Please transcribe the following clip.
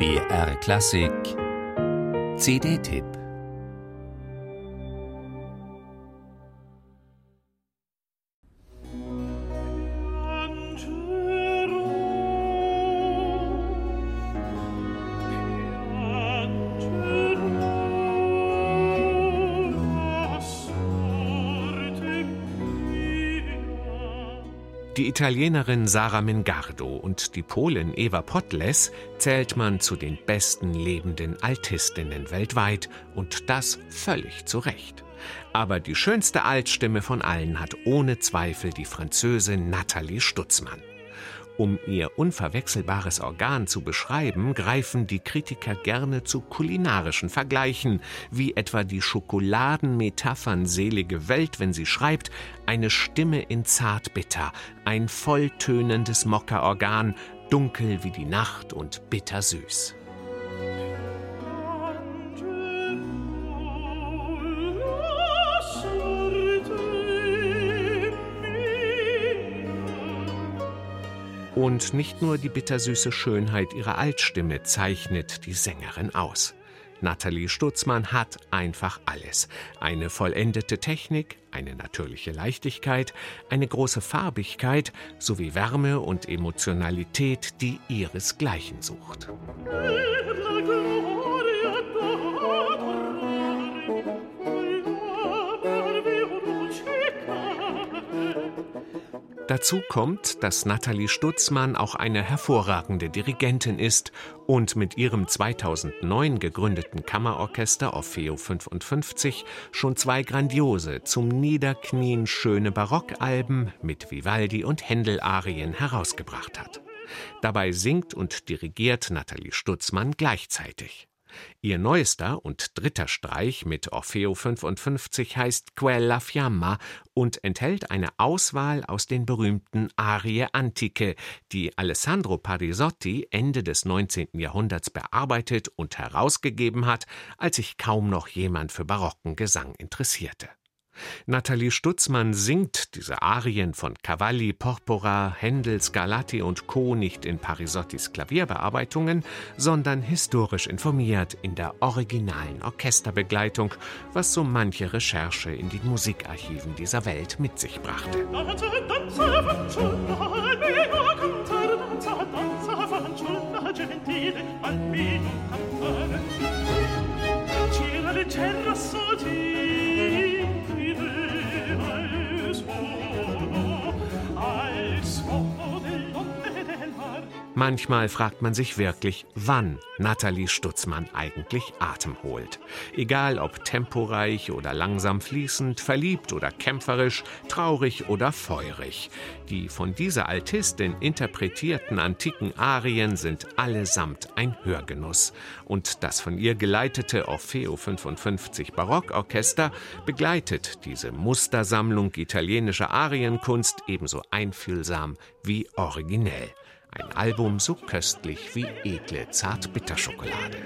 BR Klassik. CD-Tipp Die Italienerin Sara Mingardo und die Polin Eva Potles zählt man zu den besten lebenden Altistinnen weltweit und das völlig zu Recht. Aber die schönste Altstimme von allen hat ohne Zweifel die Französin Nathalie Stutzmann. Um ihr unverwechselbares Organ zu beschreiben, greifen die Kritiker gerne zu kulinarischen Vergleichen, wie etwa die Schokoladenmetaphern Selige Welt, wenn sie schreibt, eine Stimme in Zartbitter, ein volltönendes Mockerorgan, dunkel wie die Nacht und bittersüß. Und nicht nur die bittersüße Schönheit ihrer Altstimme zeichnet die Sängerin aus. Nathalie Stutzmann hat einfach alles. Eine vollendete Technik, eine natürliche Leichtigkeit, eine große Farbigkeit sowie Wärme und Emotionalität, die ihresgleichen sucht. Dazu kommt, dass Nathalie Stutzmann auch eine hervorragende Dirigentin ist und mit ihrem 2009 gegründeten Kammerorchester Orfeo 55 schon zwei grandiose, zum Niederknien schöne Barockalben mit Vivaldi und Händel-Arien herausgebracht hat. Dabei singt und dirigiert Nathalie Stutzmann gleichzeitig. Ihr neuester und dritter Streich mit Orfeo 55 heißt Quella Fiamma und enthält eine Auswahl aus den berühmten Arie Antike, die Alessandro Parisotti Ende des 19. Jahrhunderts bearbeitet und herausgegeben hat, als sich kaum noch jemand für barocken Gesang interessierte. Nathalie Stutzmann singt diese Arien von Cavalli, Porpora, Händel, Scarlatti und Co. nicht in Parisottis Klavierbearbeitungen, sondern historisch informiert in der originalen Orchesterbegleitung, was so manche Recherche in den Musikarchiven dieser Welt mit sich brachte. Terra Manchmal fragt man sich wirklich, wann Nathalie Stutzmann eigentlich Atem holt. Egal ob temporeich oder langsam fließend, verliebt oder kämpferisch, traurig oder feurig. Die von dieser Altistin interpretierten antiken Arien sind allesamt ein Hörgenuss. Und das von ihr geleitete Orfeo 55 Barockorchester begleitet diese Mustersammlung italienischer Arienkunst ebenso einfühlsam wie originell. Ein Album so köstlich wie edle Zartbitterschokolade.